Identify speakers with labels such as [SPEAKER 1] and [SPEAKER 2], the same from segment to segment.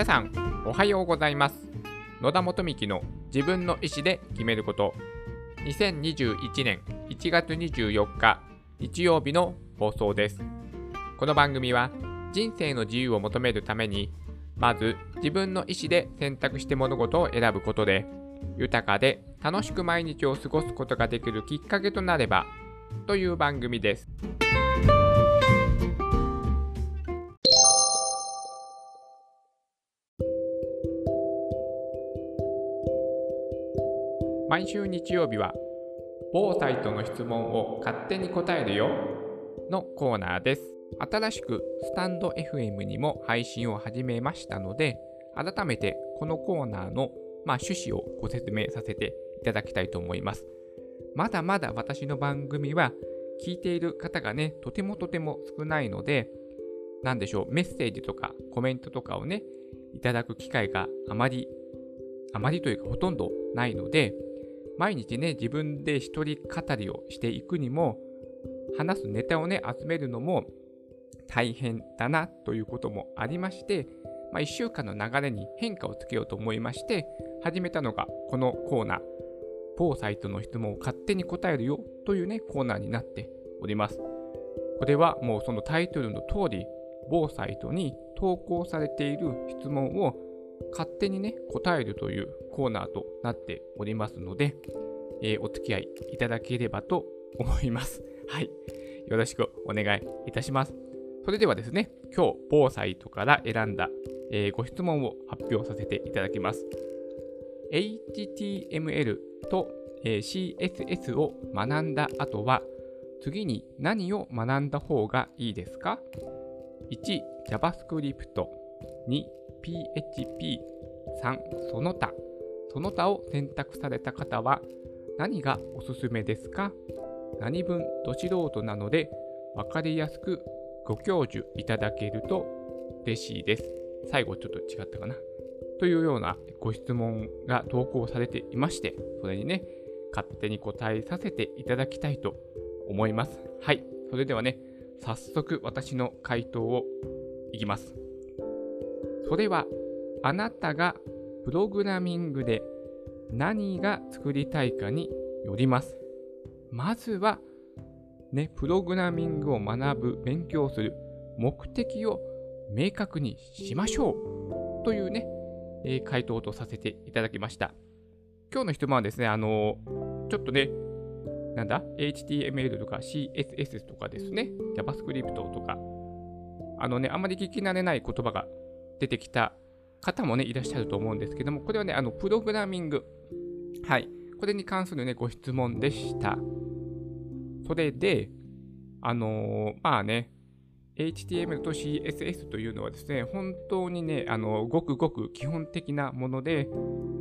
[SPEAKER 1] 皆さんおはようございます。野田元幹の自分の意思で決めること。2021年1月24日日曜日の放送です。この番組は人生の自由を求めるためにまず自分の意思で選択して物事を選ぶことで豊かで楽しく毎日を過ごすことができるきっかけとなればという番組です。毎週日曜日は某サイトの質問を勝手に答えるよのコーナーです。新しくスタンド FM にも配信を始めましたので、改めてこのコーナーの、まあ、趣旨をご説明させていただきたいと思います。まだまだ私の番組は聞いている方がね、とてもとても少ないので、なんでしょう、メッセージとかコメントとかをね、いただく機会があまり、あまりというかほとんどないので、毎日ね、自分で一人語りをしていくにも、話すネタをね、集めるのも大変だなということもありまして、まあ、1週間の流れに変化をつけようと思いまして、始めたのがこのコーナー、某サイトの質問を勝手に答えるよというね、コーナーになっております。これはもうそのタイトルの通り、某サイトに投稿されている質問を勝手にね、答えるというコーナーとなっておりますので、えー、お付き合いいただければと思います。はい。よろしくお願いいたします。それではですね、今日、某サイトから選んだ、えー、ご質問を発表させていただきます。HTML と、えー、CSS を学んだ後は、次に何を学んだ方がいいですか ?1、JavaScript。2、PHP、3、その他。その他を選択された方は何がおすすめですか？何分ど素人なので分かりやすくご教授いただけると嬉しいです。最後ちょっと違ったかな。というようなご質問が投稿されていまして、それにね、勝手に答えさせていただきたいと思います。はい。それではね、早速私の回答をいきます。それはあなたがプログラミングで何が作りたいかによります。まずは、ね、プログラミングを学ぶ、勉強する目的を明確にしましょうというね、えー、回答とさせていただきました。今日の質問はですね、あのー、ちょっとね、なんだ ?HTML とか CSS とかですね、JavaScript とか、あのね、あんまり聞き慣れない言葉が出てきた方もね、いらっしゃると思うんですけども、これはね、あの、プログラミング。はい。これに関するね、ご質問でした。それで、あのー、まあね、HTML と CSS というのはですね、本当にね、あの、ごくごく基本的なもので、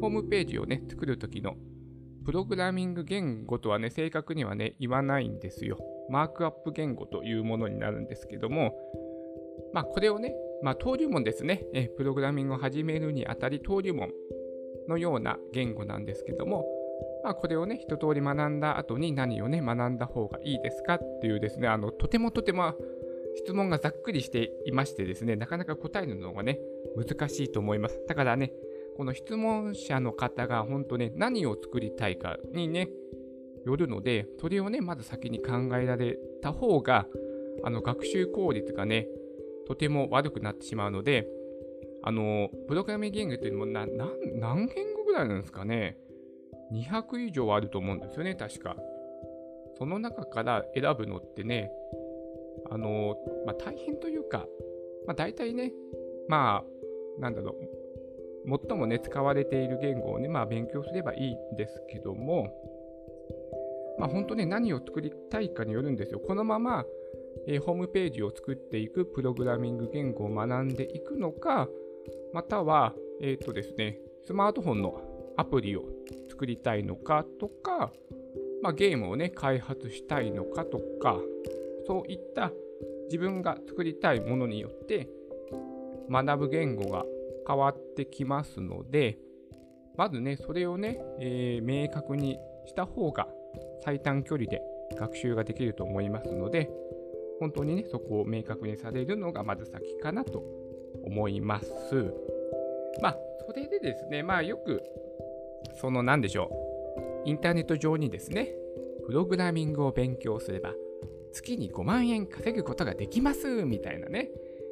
[SPEAKER 1] ホームページをね、作るときのプログラミング言語とはね、正確にはね、言わないんですよ。マークアップ言語というものになるんですけども、まあ、これをね、まあ、登竜門ですねえ。プログラミングを始めるにあたり、登竜門のような言語なんですけども、まあ、これをね、一通り学んだ後に何をね、学んだ方がいいですかっていうですね、あの、とてもとても質問がざっくりしていましてですね、なかなか答えるのがね、難しいと思います。だからね、この質問者の方が本当ね、何を作りたいかにね、よるので、それをね、まず先に考えられた方が、あの、学習効率がね、とても悪くなってしまうので、あの、プログラミング言語っていうのもな何言語ぐらいなんですかね ?200 以上あると思うんですよね、確か。その中から選ぶのってね、あの、まあ、大変というか、まあ、大体ね、まあ、なんだろう、最もね、使われている言語をね、まあ、勉強すればいいんですけども、まあ、本当ね、何を作りたいかによるんですよ。このまま、え、ホームページを作っていくプログラミング言語を学んでいくのか、または、えっ、ー、とですね、スマートフォンのアプリを作りたいのかとか、まあ、ゲームをね、開発したいのかとか、そういった自分が作りたいものによって学ぶ言語が変わってきますので、まずね、それをね、えー、明確にした方が最短距離で学習ができると思いますので、本当にね、そこを明確にされるのがまず先かなと思います。まあ、それでですね、まあよく、その何でしょう、インターネット上にですね、プログラミングを勉強すれば、月に5万円稼ぐことができますみたいなね、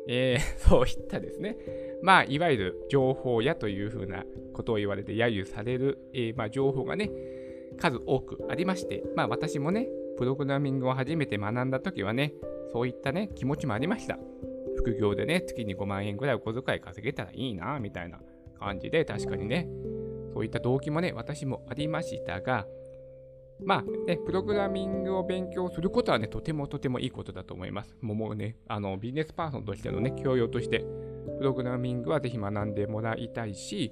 [SPEAKER 1] えー、そういったですね、まあ、いわゆる情報屋というふうなことを言われて揶揄される、えー、まあ、情報がね、数多くありまして、まあ、私もね、プログラミングを初めて学んだ時はね、そういったね、気持ちもありました。副業でね、月に5万円ぐらいお小遣い稼げたらいいな、みたいな感じで、確かにね、そういった動機もね、私もありましたが、まあね、プログラミングを勉強することはね、とてもとてもいいことだと思います。もうもうね、あのビジネスパーソンとしてのね、教養として、プログラミングはぜひ学んでもらいたいし、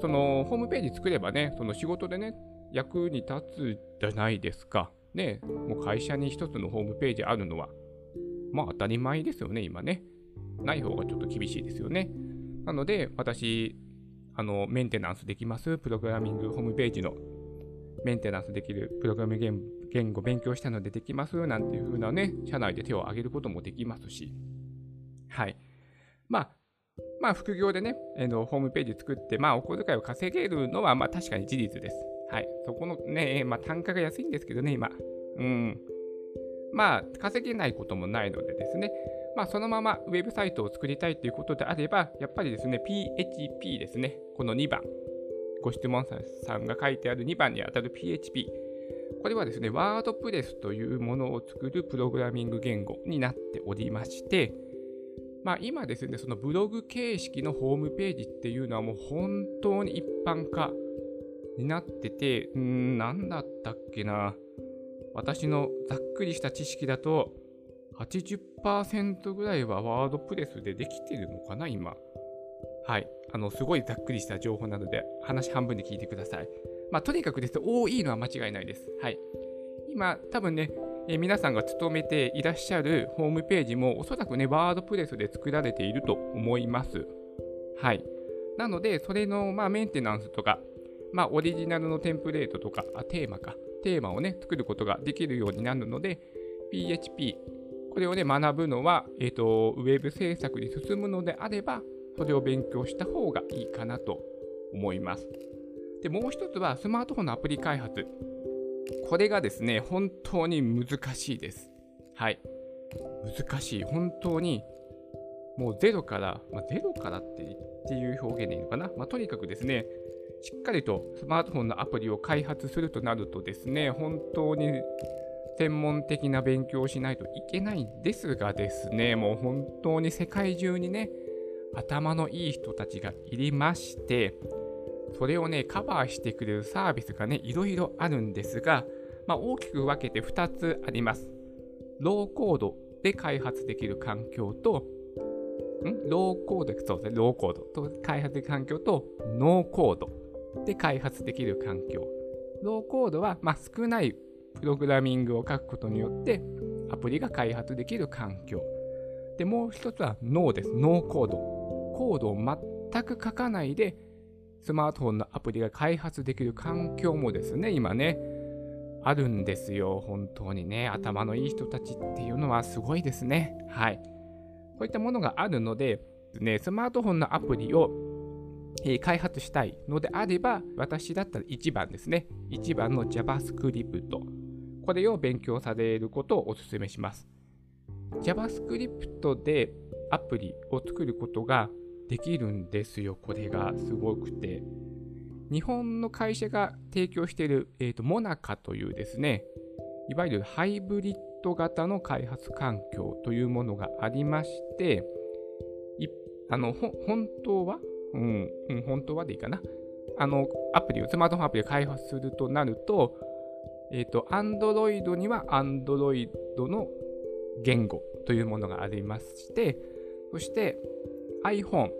[SPEAKER 1] そのホームページ作ればね、その仕事でね、役に立つじゃないですか。ね、もう会社に一つのホームページあるのは、まあ当たり前ですよね、今ね。ない方がちょっと厳しいですよね。なので、私、あの、メンテナンスできます、プログラミングホームページのメンテナンスできるプログラミング言語勉強したのでできますなんていう風なね、社内で手を挙げることもできますし、はい。まあ、まあ、副業でね、えー、ホームページ作って、まあ、お小遣いを稼げるのは、まあ、確かに事実です。はい。そこのね、まあ、単価が安いんですけどね、今。うん。まあ、稼げないこともないのでですね、まあ、そのままウェブサイトを作りたいということであれば、やっぱりですね、PHP ですね、この2番、ご質問さんが書いてある2番にあたる PHP。これはですね、ワードプレスというものを作るプログラミング言語になっておりまして、まあ、今ですね、そのブログ形式のホームページっていうのはもう本当に一般化になってて、んー、なんだったっけな。私のざっくりした知識だと、80%ぐらいはワードプレスでできてるのかな、今。はい。あの、すごいざっくりした情報なので、話半分で聞いてください。まあ、とにかくですね、多いのは間違いないです。はい。今、多分ね、え皆さんが勤めていらっしゃるホームページも、おそらくね、ワードプレスで作られていると思います。はい。なので、それの、まあ、メンテナンスとか、まあ、オリジナルのテンプレートとか、あ、テーマか、テーマをね、作ることができるようになるので、PHP、これをね、学ぶのは、えっ、ー、と、ウェブ制作に進むのであれば、それを勉強した方がいいかなと思います。で、もう一つはスマートフォンのアプリ開発。これがですね、本当に難しいです。はい。難しい。本当に、もうゼロから、まあ、ゼロからってっていう表現でいいのかな。まあ、とにかくですね、しっかりとスマートフォンのアプリを開発するとなるとですね、本当に専門的な勉強をしないといけないんですがですね、もう本当に世界中にね、頭のいい人たちがいりまして、それをね、カバーしてくれるサービスがね、いろいろあるんですが、まあ、大きく分けて2つあります。ローコードで開発できる環境と、ん？ローコード、そうですね、ローコードと開発できる環境と、ノーコードで開発できる環境。ローコードは、まあ、少ないプログラミングを書くことによって、アプリが開発できる環境。で、もう一つはノーです。ノーコード。コードを全く書かないで、スマートフォンのアプリが開発できる環境もですね、今ね、あるんですよ。本当にね、頭のいい人たちっていうのはすごいですね。はい。こういったものがあるので、ね、スマートフォンのアプリを、え、開発したいのであれば、私だったら1番ですね。1番の JavaScript。これを勉強されることをお勧めします。JavaScript でアプリを作ることができるんですよ、これがすごくて。日本の会社が提供している、えーと、モナカというですね、いわゆるハイブリッド型の開発環境というものがありまして、あの本当は、うん、うん、本当はでいいかな。あの、アプリを、スマートフォンアプリを開発するとなると、えっ、ー、と、Android には Android の言語というものがありまして、そして iPhone、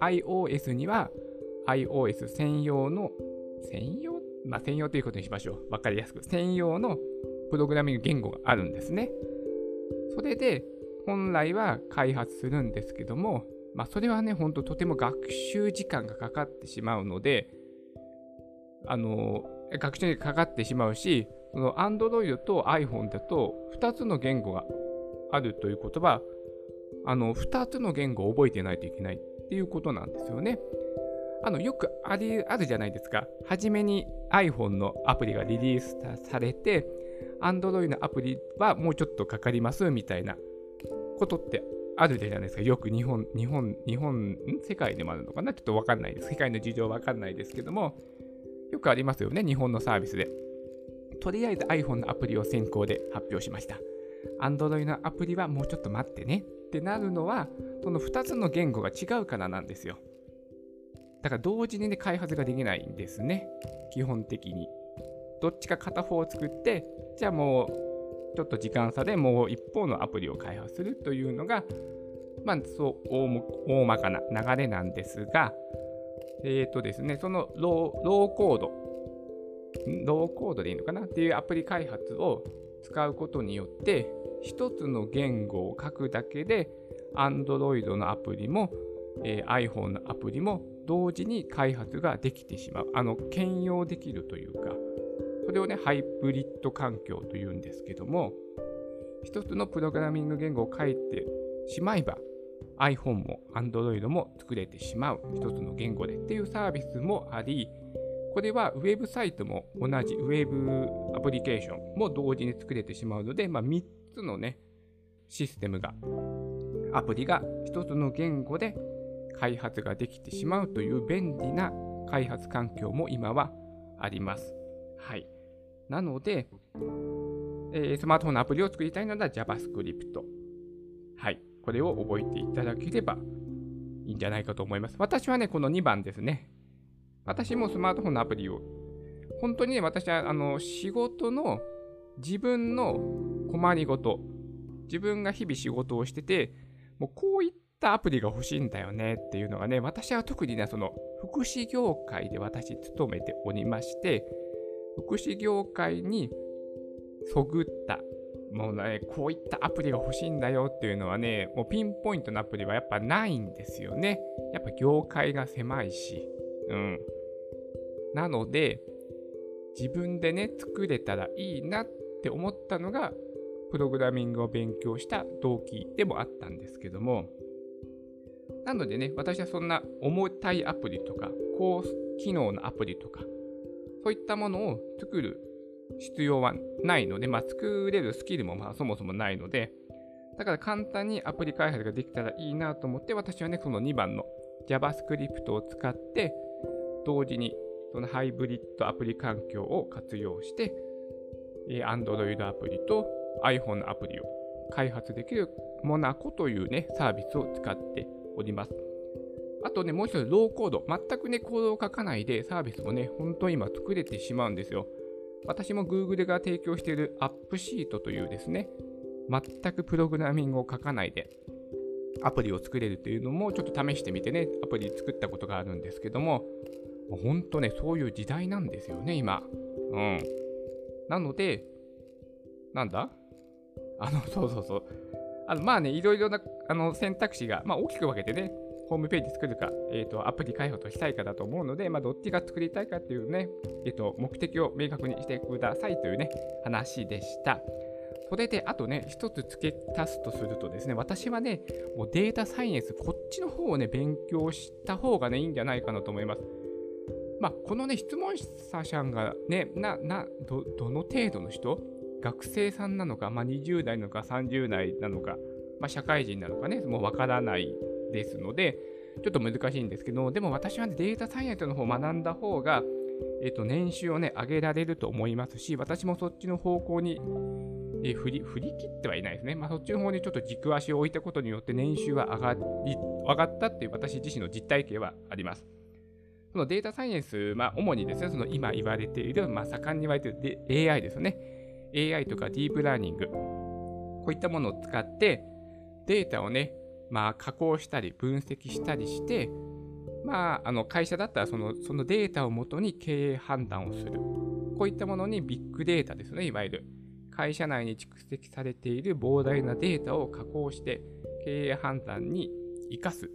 [SPEAKER 1] iOS には iOS 専用の、専用まあ専用ということにしましょう。わかりやすく。専用のプログラミング言語があるんですね。それで本来は開発するんですけども、まあそれはね、ほんとても学習時間がかかってしまうので、あの、学習にかかってしまうし、その Android と iPhone だと2つの言語があるということは、あの、2つの言語を覚えてないといけないってっていうことなんですよね。あのよくありあるじゃないですか。初めに iPhone のアプリがリリースされて、Android のアプリはもうちょっとかかりますみたいなことってあるじゃないですか。よく日本、日本、日本、世界でもあるのかな？ちょっとわかんないです。世界の事情わかんないですけども、よくありますよね、日本のサービスで。とりあえず iPhone のアプリを先行で発表しました。Android のアプリはもうちょっと待ってねってなるのは、その2つの言語が違うからなんですよ。だから同時にね、開発ができないんですね。基本的に。どっちか片方を作って、じゃあもうちょっと時間差でもう一方のアプリを開発するというのが、まあ、そう大まかな流れなんですが、えっ、ー、とですね、そのローローコード、ローコードでいいのかな？っていうアプリ開発を使うことによって、一つの言語を書くだけで、Android のアプリも、えー、iPhone のアプリも同時に開発ができてしまう。あの、兼用できるというか、それをね、ハイブリッド環境というんですけども、一つのプログラミング言語を書いてしまえば、iPhone も Android も作れてしまう一つの言語でっていうサービスもあり、これはウェブサイトも同じウェブアプリケーションも同時に作れてしまうので、まあ、3つのね、システムが、アプリが1つの言語で開発ができてしまうという便利な開発環境も今はあります。はい。なので、えー、スマートフォンのアプリを作りたいなら JavaScript。はい。これを覚えていただければいいんじゃないかと思います。私はね、この2番ですね。私もスマートフォンのアプリを、本当にね、私はあの仕事の自分の困りごと、自分が日々仕事をしてて、もうこういったアプリが欲しいんだよねっていうのがね、私は特にね、その福祉業界で私勤めておりまして、福祉業界にそぐったもうね、こういったアプリが欲しいんだよっていうのはね、もうピンポイントのアプリはやっぱないんですよね。やっぱ業界が狭いし。うん。なので、自分でね、作れたらいいなって思ったのが、プログラミングを勉強した動機でもあったんですけども、なのでね、私はそんな重たいアプリとか、高機能のアプリとか、そういったものを作る必要はないので、まあ、作れるスキルもまあそもそもないので、だから簡単にアプリ開発ができたらいいなと思って、私はね、その2番の JavaScript を使って、同時にそのハイブリッドアプリ環境を活用して、Android アプリと iPhone のアプリを開発できるモナコというね、サービスを使っております。あとね、もう一つ、ローコード。全くね、コードを書かないでサービスもね、本当に今作れてしまうんですよ。私も Google が提供しているアップシートというですね、全くプログラミングを書かないでアプリを作れるというのもちょっと試してみてね、アプリ作ったことがあるんですけども、本当ね、そういう時代なんですよね、今。うん。なので、なんだ？あの、そうそうそう。あのまあね、いろいろなあの選択肢が、まあ、大きく分けてね、ホームページ作るか、えーと、アプリ開発をしたいかだと思うので、まあ、どっちが作りたいかっていうね、えーと、目的を明確にしてくださいというね、話でした。それで、あとね、一つ付け足すとするとですね、私はね、もうデータサイエンス、こっちの方をね、勉強した方がね、いいんじゃないかなと思います。まあ、このね、質問者さんがね、な、な、ど、どの程度の人？学生さんなのか、まあ、20代なのか30代なのか、まあ、社会人なのかね、もうわからないですので、ちょっと難しいんですけど、でも私は、ね、データサイエンスの方を学んだ方が、えっ、と、年収をね、上げられると思いますし、私もそっちの方向に、えー、振り、振り切ってはいないですね。まあ、そっちの方にちょっと軸足を置いたことによって年収は上がり、上がったっていう私自身の実体系はあります。そのデータサイエンス、まあ、主にですね、その今言われている、まあ、盛んに言われている AI ですね。AI とかディープラーニング。こういったものを使って、データをね、まあ、加工したり分析したりして、まあ、あの会社だったらそのそのデータをもとに経営判断をする。こういったものにビッグデータですね、いわゆる。会社内に蓄積されている膨大なデータを加工して経営判断に生かす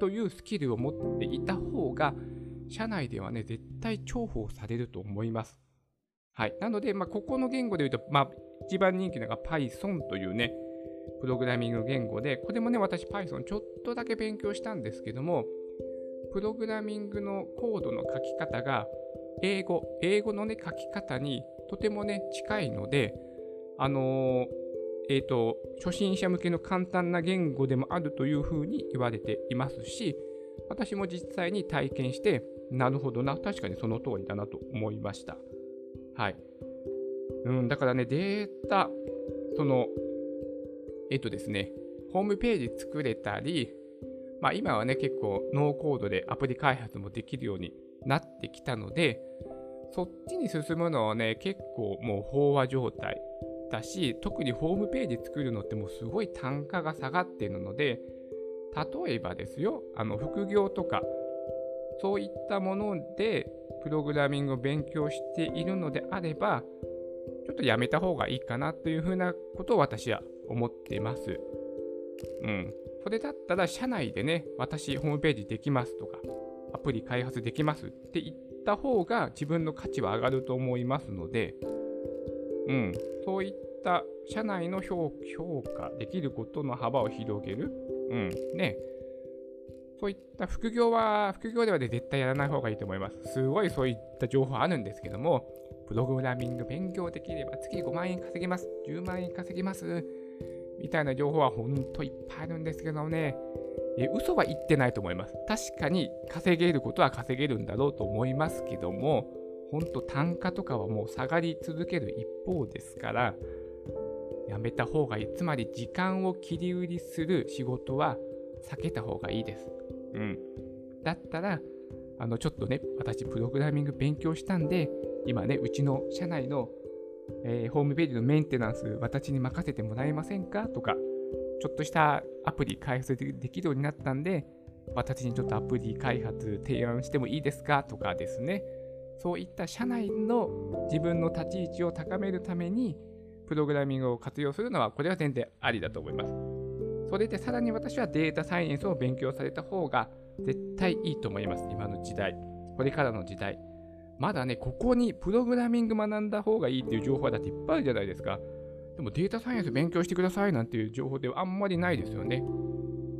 [SPEAKER 1] というスキルを持っていた方が、社内ではね、絶対重宝されると思います。はい。なので、まあ、ここの言語で言うと、まあ、一番人気なのが Python というね、プログラミング言語で、これもね、私 Python ちょっとだけ勉強したんですけども、プログラミングのコードの書き方が英語、英語のね、書き方にとてもね、近いので、あのー、えっ、ー、と、初心者向けの簡単な言語でもあるというふうに言われていますし、私も実際に体験して、なるほどな、確かにその通りだなと思いました。はい。うん、だからね、データ、その、えっ、とですね、ホームページ作れたり、まあ今はね、結構ノーコードでアプリ開発もできるようになってきたので、そっちに進むのはね、結構もう飽和状態だし、特にホームページ作るのってもうすごい単価が下がっているので、例えばですよ、あの副業とか、そういったものでプログラミングを勉強しているのであれば、ちょっとやめた方がいいかなというふうなことを私は思ってます。うん。それだったら社内でね、私ホームページできますとか、アプリ開発できますって言った方が自分の価値は上がると思いますので、うん、そういった社内の評価できることの幅を広げる、うん、ね、そういった副業は、副業ではね、絶対やらない方がいいと思います。すごいそういった情報あるんですけども、プログラミング勉強できれば月5万円稼げます、10万円稼げます、みたいな情報はほんといっぱいあるんですけどね、え嘘は言ってないと思います。確かに稼げることは稼げるんだろうと思いますけども、本当単価とかはもう下がり続ける一方ですから、やめた方がいい。つまり時間を切り売りする仕事は避けた方がいいです。うん。だったら、あの、ちょっとね、私、プログラミング勉強したんで、今ね、うちの社内の、えー、ホームページのメンテナンス、私に任せてもらえませんか？とか、ちょっとしたアプリ開発できるようになったんで、私にちょっとアプリ開発提案してもいいですか？とかですね、そういった社内の自分の立ち位置を高めるために、プログラミングを活用するのは、これは全然ありだと思います。それでさらに私はデータサイエンスを勉強された方が絶対いいと思います。今の時代。これからの時代。まだね、ここにプログラミング学んだ方がいいっていう情報だっていっぱいあるじゃないですか。でもデータサイエンス勉強してくださいなんていう情報ではあんまりないですよね。う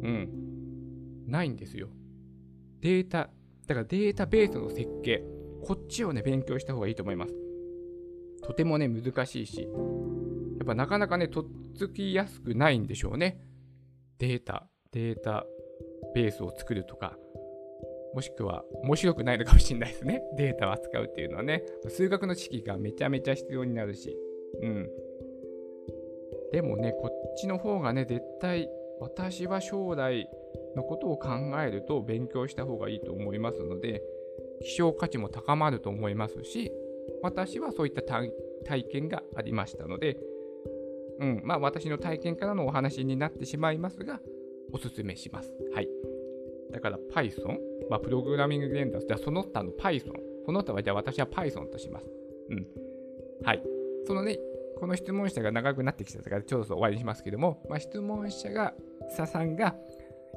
[SPEAKER 1] ん。ないんですよ。データ、だからデータベースの設計、こっちをね、勉強した方がいいと思います。とてもね、難しいし、やっぱなかなかね、とっつきやすくないんでしょうね。データ、データベースを作るとか、もしくは面白くないのかもしれないですね。データを扱うっていうのはね、数学の知識がめちゃめちゃ必要になるし、うん。でもね、こっちの方がね、絶対私は将来のことを考えると勉強した方がいいと思いますので、希少価値も高まると思いますし、私はそういった体験がありましたので、うん、まあ私の体験からのお話になってしまいますが、おすすめします。はい。だから Python、まあプログラミング言語じゃその他の Python、その他はじゃあ私は Python とします。うん。はい。そのね、この質問者が長くなってきたから、ちょうど終わりにしますけども、まあ、質問者が、ささんが、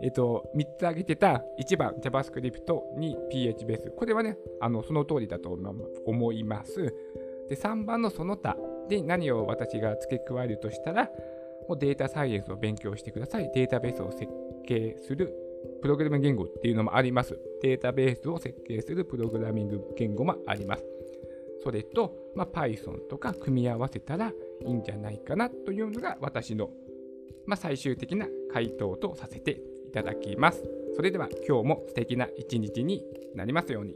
[SPEAKER 1] えっと、3つ挙げてた1番 JavaScript、2 PHBase。これはね、あのその通りだと思います。で、3番のその他で何を私が付け加えるとしたら、もうデータサイエンスを勉強してください。データベースを設計するプログラミング言語っていうのもあります。データベースを設計するプログラミング言語もあります。それと、まあ、Python とか組み合わせたらいいんじゃないかなというのが私の、まあ、最終的な回答とさせていただきます。それでは今日も素敵な一日になりますように。